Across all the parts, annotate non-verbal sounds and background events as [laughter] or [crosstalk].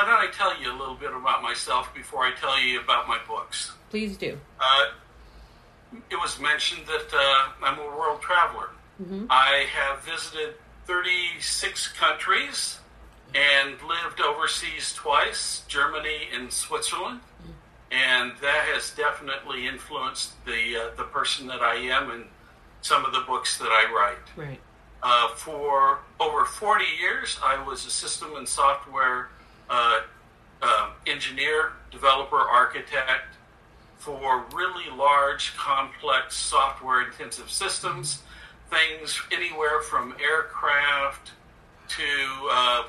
why don't I tell you a little bit about myself before I tell you about my books? Please do. Uh, it was mentioned that uh, I'm a world traveler. Mm-hmm. I have visited 36 countries and lived overseas twice, Germany and Switzerland. And that has definitely influenced the uh, the person that I am and some of the books that I write. Right. Uh, for over 40 years, I was a system and software uh, uh, engineer, developer, architect for really large, complex, software intensive systems. Things anywhere from aircraft to uh,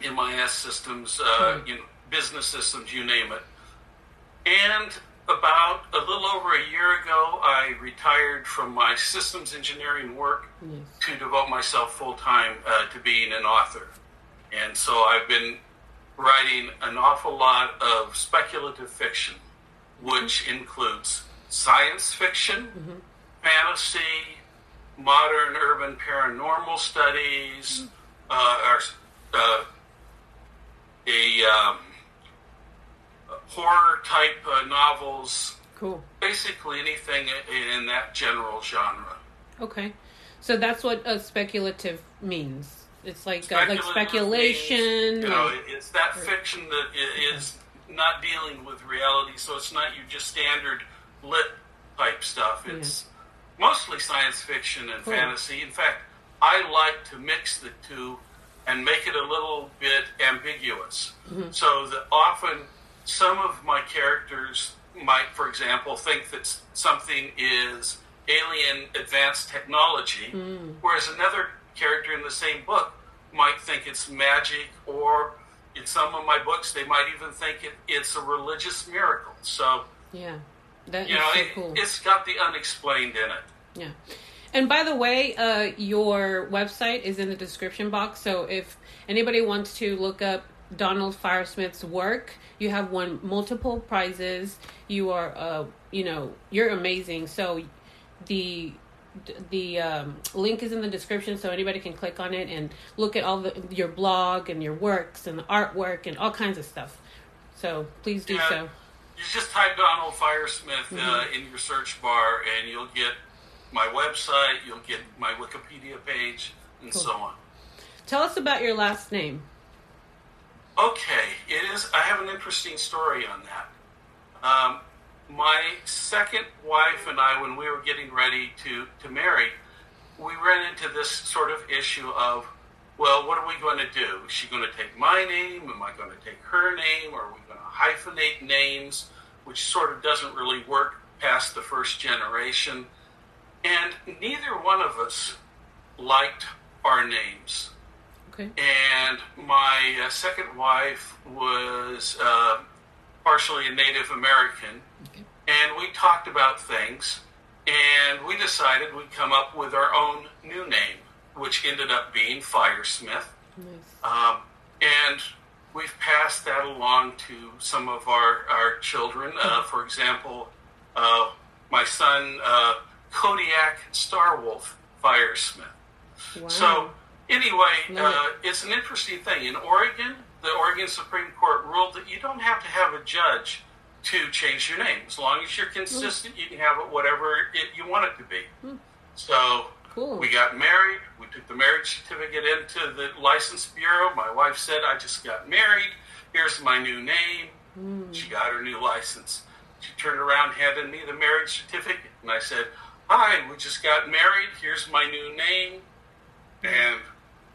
MIS systems, uh, Right. you know, business systems, you name it. And about a little over a year ago, I retired from my systems engineering work Yes. to devote myself full time uh, to being an author. And so I've been writing an awful lot of speculative fiction, which includes science fiction, fantasy, modern urban paranormal studies, uh, or, uh, a um, horror type uh, novels, Cool. basically anything in, in that general genre. Okay. So that's what uh, speculative means. It's like uh, like speculation. means, you know, it's that fiction that is not dealing with reality. So it's not your just standard lit type stuff. It's mostly science fiction and Cool. fantasy. In fact, I like to mix the two and make it a little bit ambiguous, Mm-hmm. so that often some of my characters might, for example, think that something is alien advanced technology, Mm. whereas another character in the same book might think it's magic, or in some of my books, they might even think it, it's a religious miracle. So, yeah. That is you know, so it, cool. it's got the unexplained in it. Yeah. And by the way, uh, your website is in the description box. So if anybody wants to look up Donald Firesmith's work, you have won multiple prizes. You are, uh, you know, you're amazing. So the the um, link is in the description, so anybody can click on it and look at all the your blog and your works and the artwork and all kinds of stuff. So please do Yeah. so. You just type Donald Firesmith uh, Mm-hmm. in your search bar, and you'll get my website, you'll get my Wikipedia page, and Cool. so on. Tell us about your last name. Okay, it is. I have an interesting story on that. Um, my second wife and I, when we were getting ready to, to marry, we ran into this sort of issue of, well, what are we going to do? Is she going to take my name? Am I going to take her name? Or Are we going to hyphenate names? Which sort of doesn't really work past the first generation. And neither one of us liked our names Okay. and my uh, second wife was uh, partially a Native American, Okay. and we talked about things, and we decided we'd come up with our own new name, which ended up being Firesmith. Nice. Um, and we've passed that along to some of our, our children. Uh, for example, uh, my son, uh, Kodiak Starwolf Firesmith. Wow. So, anyway, Love uh, it's an interesting thing. In Oregon, the Oregon Supreme Court ruled that you don't have to have a judge to change your name. As long as you're consistent, you can have it whatever it, you want it to be. Hmm. So, Cool. we got married. We took the marriage certificate into the license bureau. My wife said, I just got married. Here's my new name. Mm. She got her new license. She turned around, handed me the marriage certificate, and I said, Hi, we just got married. Here's my new name. And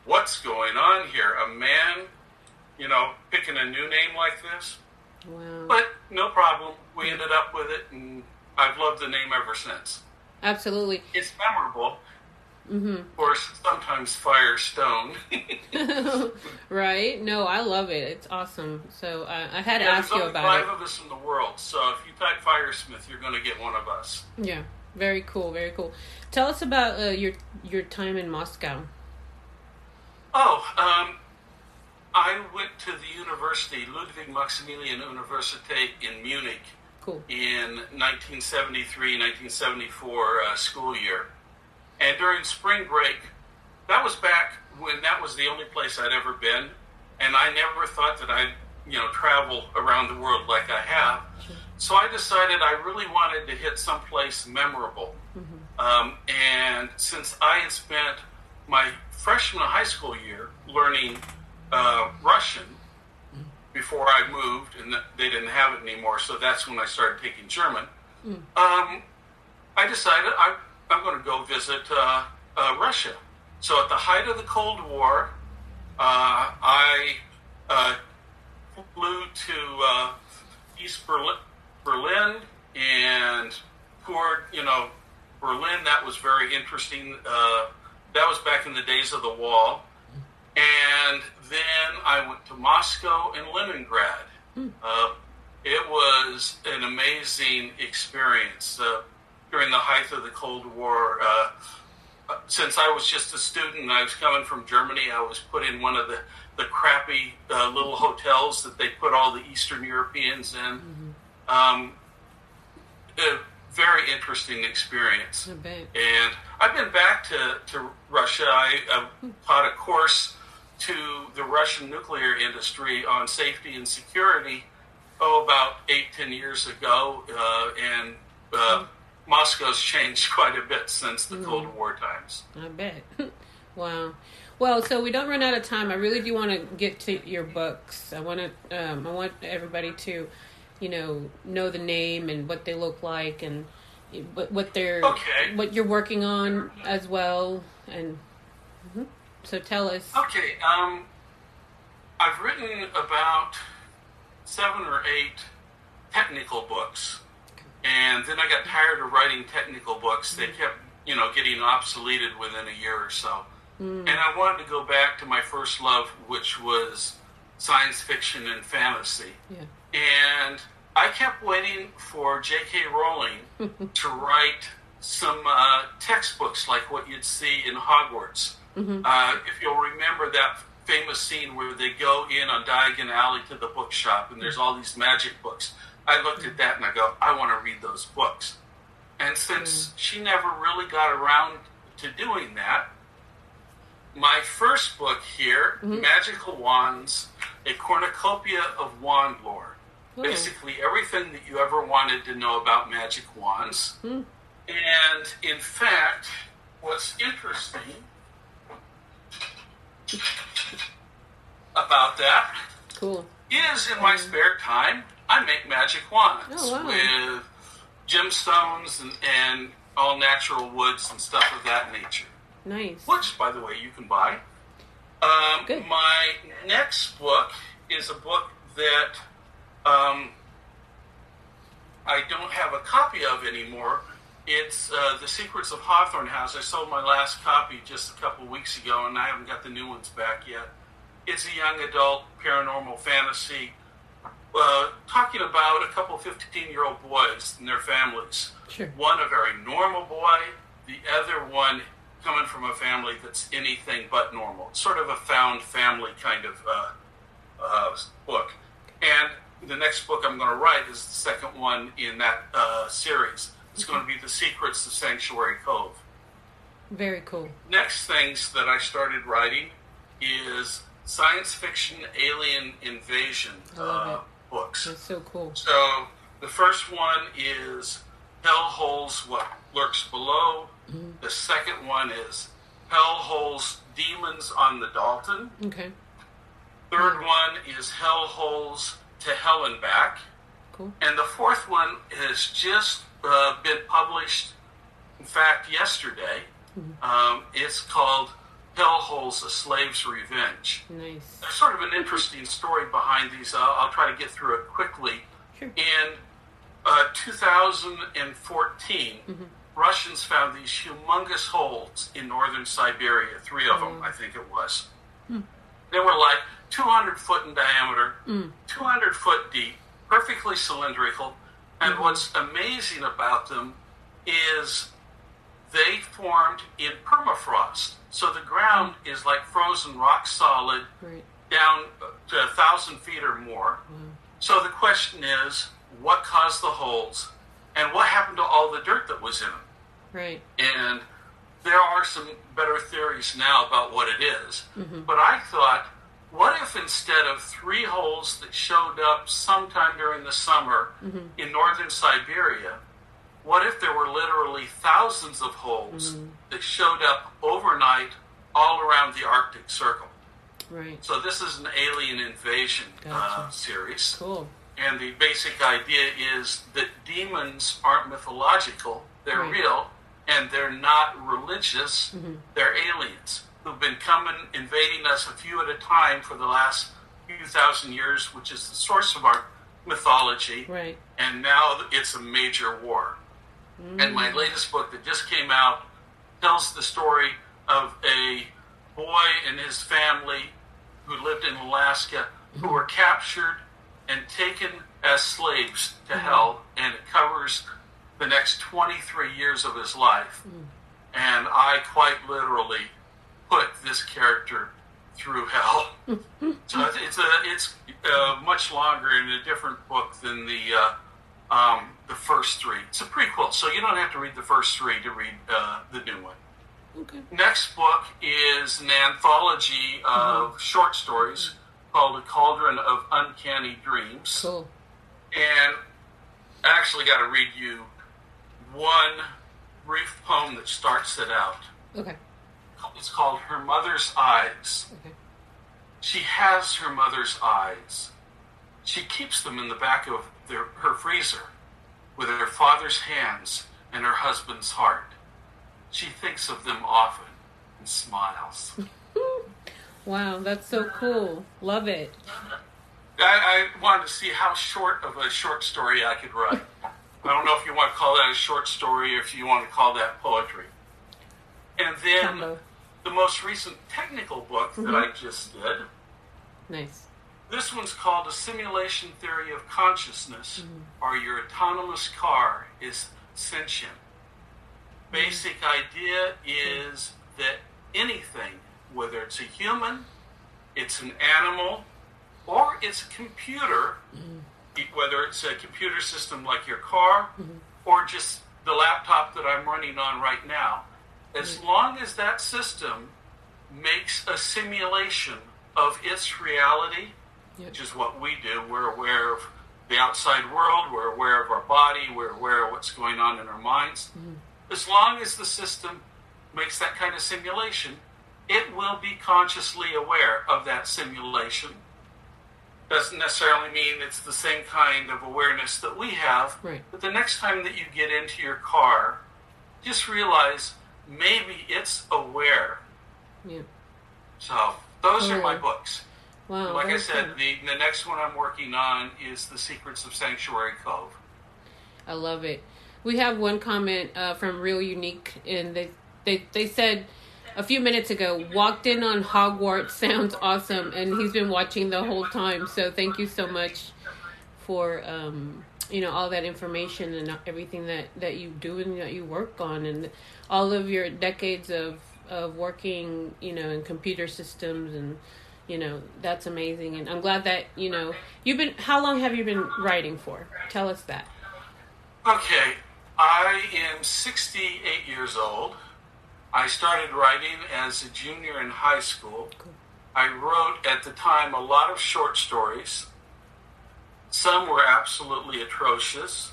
what's going on here? A man, you know, picking a new name like this? Wow. But no problem. We ended up with it, and I've loved the name ever since. Absolutely. It's memorable. Mm-hmm. Of course, sometimes Firestone. [laughs] right? No, I love it. It's awesome. So uh, I had to Yeah, ask you about five it. of us in the world, so if you type Firesmith, you're going to get one of us. Yeah. Very cool. Very cool. Tell us about uh, your your time in Moscow. Oh, um, I went to the university, Ludwig Maximilian Universität in Munich Cool. in 1973 1974 uh, school year. And during spring break, that was back when that was the only place I'd ever been. and I never thought that I'd you know travel around the world like I have. So I decided I really wanted to hit someplace memorable. Um, and since I had spent my freshman high school year learning uh, Russian before I moved, and they didn't have it anymore, so that's when I started taking German. Um, I decided I, I'm going to go visit uh, uh, Russia. So at the height of the Cold War, uh, I uh, flew to uh, East Berlin, Berlin and toured, you know, Berlin. That was very interesting. Uh, that was back in the days of the wall. I went to Moscow and Leningrad. Uh, it was an amazing experience uh, during the height of the Cold War. Uh, since I was just a student and I was coming from Germany, I was put in one of the, the crappy uh, little hotels that they put all the Eastern Europeans in. Um, a very interesting experience. And I've been back to, to Russia. I, I taught a course to the Russian nuclear industry on safety and security, oh, about eight, ten years ago. Uh, and uh, Moscow's [laughs] changed quite a bit since the Cold War times. I bet. [laughs] wow. Well, so we don't run out of time. I really do want to get to your books. I want to. Um, I want everybody to, you know, know the name and what they look like and what what they're Okay. what you're working on as well. And. So tell us. Okay, um, I've written about seven or eight technical books, and then I got tired of writing technical books. They kept, you know, getting obsoleted within a year or so. And I wanted to go back to my first love, which was science fiction and fantasy. Yeah. And I kept waiting for J.K. Rowling [laughs] to write some uh, textbooks like what you'd see in Hogwarts. Mm-hmm. Uh, if you'll remember that famous scene where they go in on Diagon Alley to the bookshop and there's all these magic books. I looked at that and I go, I want to read those books. And since mm-hmm. she never really got around to doing that, my first book here, mm-hmm. Magical Wands, a cornucopia of wand lore. Oh. Basically, everything that you ever wanted to know about magic wands. Hmm. And in fact, what's interesting about that Cool. is in my spare time, I make magic wands Oh, wow. with gemstones and, and all natural woods and stuff of that nature. Nice. Which, by the way, you can buy. Um, Good. My next book is a book that um, I don't have a copy of anymore. It's uh, The Secrets of Hawthorne House. I sold my last copy just a couple weeks ago, and I haven't got the new ones back yet. It's a young adult paranormal fantasy uh, talking about a couple 15 year old boys and their families. Sure. One, a very normal boy, the other one coming from a family that's anything but normal. It's sort of a found family kind of uh, uh, book. And the next book I'm going to write is the second one in that uh, series. It's going to be The Secrets of Sanctuary Cove. Very cool. Next things that I started writing is science fiction alien invasion uh, books. That's so cool. So the first one is Hell Holes What Lurks Below. The second one is Hell Holes Demons on the Dalton. Okay. Third one is Hell Holes to Hell and Back. Cool. And the fourth one is just uh, been published, in fact, yesterday. Um, it's called Hell Holes A Slave's Revenge. Nice. There's sort of an interesting story behind these. I'll, I'll try to get through it quickly. Sure. In uh, 2014, Russians found these humongous holes in northern Siberia, three of them, I think it was. They were like 200 foot in diameter, 200 foot deep, perfectly cylindrical. And what's amazing about them is they formed in permafrost. So the ground hmm. is like frozen rock solid Right. down uh, to a thousand feet or more. So the question is, what caused the holes, and what happened to all the dirt that was in them? Right. And there are some better theories now about what it is. Mm-hmm. But I thought what if instead of three holes that showed up sometime during the summer Mm-hmm. in northern Siberia, what if there were literally thousands of holes Mm-hmm. that showed up overnight all around the Arctic Circle? Right. So this is an alien invasion uh, series, Cool. and the basic idea is that demons aren't mythological; they're Right. real, and they're not religious. They're aliens who've been coming, invading us a few at a time for the last few thousand years, which is the source of our mythology. Right. And now it's a major war. And my mm. latest book that just came out tells the story of a boy and his family who lived in Alaska who were captured and taken as slaves to mm. hell, and it covers the next 23 years of his life. Mm. And I quite literally put this character through hell. so it's, it's a it's uh, much longer and a different book than the uh, um, the first three. It's a prequel, so you don't have to read the first three to read uh, the new one. Okay. Next book is an anthology of short stories called A Cauldron of Uncanny Dreams. Cool. And I actually got to read you one brief poem that starts it out. Okay. It's called Her Mother's Eyes. She has her mother's eyes. She keeps them in the back of their, her freezer with her father's hands and her husband's heart. She thinks of them often and smiles. [laughs] Wow, that's so cool. Love it. I, I wanted to see how short of a short story I could write. [laughs] I don't know if you want to call that a short story or if you want to call that poetry. And then Combo. The most recent technical book that mm-hmm. I just did. Nice. This one's called A Simulation Theory of Consciousness, mm-hmm. or Your Autonomous Car is Sentient. Basic mm-hmm. idea is that anything, whether it's a human, it's an animal, or it's a computer, whether it's a computer system like your car, or just the laptop that I'm running on right now, as long as that system makes a simulation of its reality, Yep. which is what we do. We're aware of the outside world, we're aware of our body, we're aware of what's going on in our minds. Mm-hmm. As long as the system makes that kind of simulation, it will be consciously aware of that simulation. Doesn't necessarily mean it's the same kind of awareness that we have, Right. but the next time that you get into your car, just realize maybe it's aware. Yeah. So those are my books. Wow. Like I said, the, the next one I'm working on is The Secrets of Sanctuary Cove. I love it. We have one comment uh, from Real Unique, and they, they they said a few minutes ago, walked in on Hogwarts sounds awesome, and he's been watching the whole time. So thank you so much for um, you know all that information and everything that that you do and that you work on, and all of your decades of of working, you know, in computer systems and. You know that's amazing, and I'm glad that you know you've been. How long have you been writing for? Tell us that. Okay, I am 68 years old. I started writing as a junior in high school. Cool. I wrote at the time a lot of short stories. Some were absolutely atrocious.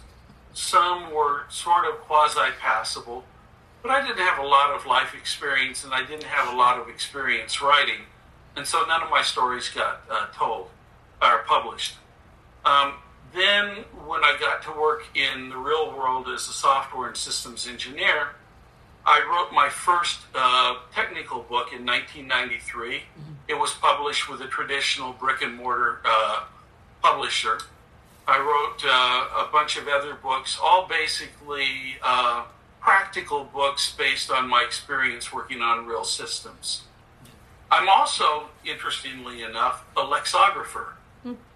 Some were sort of quasi passable. But I didn't have a lot of life experience and I didn't have a lot of experience writing. And so none of my stories got uh, told or published. Um, then, when I got to work in the real world as a software and systems engineer, I wrote my first uh, technical book in 1993. It was published with a traditional brick and mortar uh, publisher. I wrote uh, a bunch of other books, all basically uh, practical books based on my experience working on real systems. I'm also, interestingly enough, a lexicographer.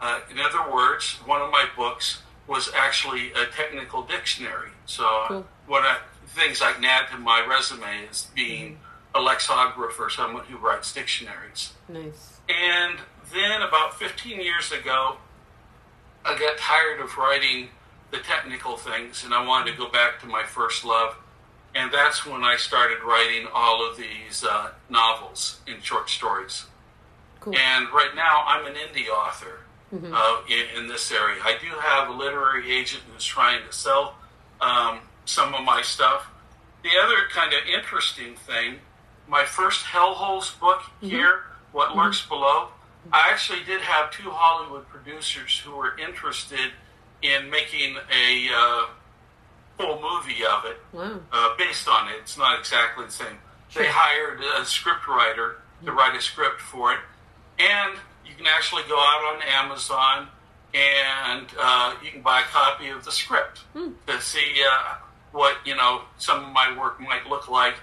Uh, in other words, one of my books was actually a technical dictionary. So, Cool. what I, things I can add to my resume is being a lexicographer, someone who writes dictionaries. Nice. And then, about 15 years ago, I got tired of writing the technical things and I wanted to go back to my first love. And that's when I started writing all of these uh, novels and short stories. Cool. And right now, I'm an indie author uh, in, in this area. I do have a literary agent who's trying to sell um, some of my stuff. The other kind of interesting thing, my first Hellholes book here, What Lurks Below, I actually did have two Hollywood producers who were interested in making a uh, full movie of it Wow. uh, based on it. It's not exactly the same. They hired a script writer to write a script for it, and you can actually go out on Amazon and uh, you can buy a copy of the script to see uh, what you know some of my work might look like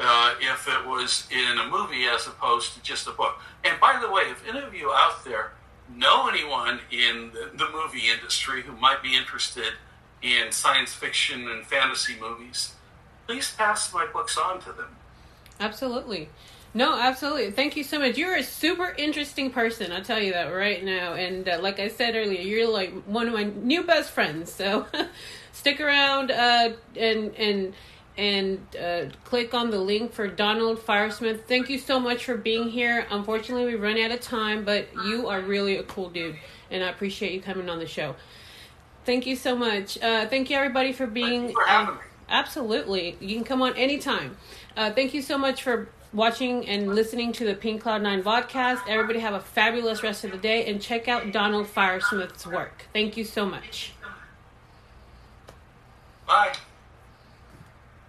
uh, if it was in a movie as opposed to just a book. And by the way, if any of you out there know anyone in the, the movie industry who might be interested in science fiction and fantasy movies, please pass my books on to them. Absolutely. No, absolutely. Thank you so much. You're a super interesting person. I'll tell you that right now. And uh, like I said earlier, you're like one of my new best friends. So [laughs] stick around uh, and and and uh, click on the link for Donald Firesmith. Thank you so much for being here. Unfortunately, we run out of time, but you are really a cool dude, and I appreciate you coming on the show. Thank you so much. Uh, thank you everybody for being. Thank you for having me. Absolutely. You can come on anytime. Uh, thank you so much for watching and listening to the Pink Cloud 9 vodcast. Everybody have a fabulous rest of the day and check out Donald Firesmith's work. Thank you so much. Bye.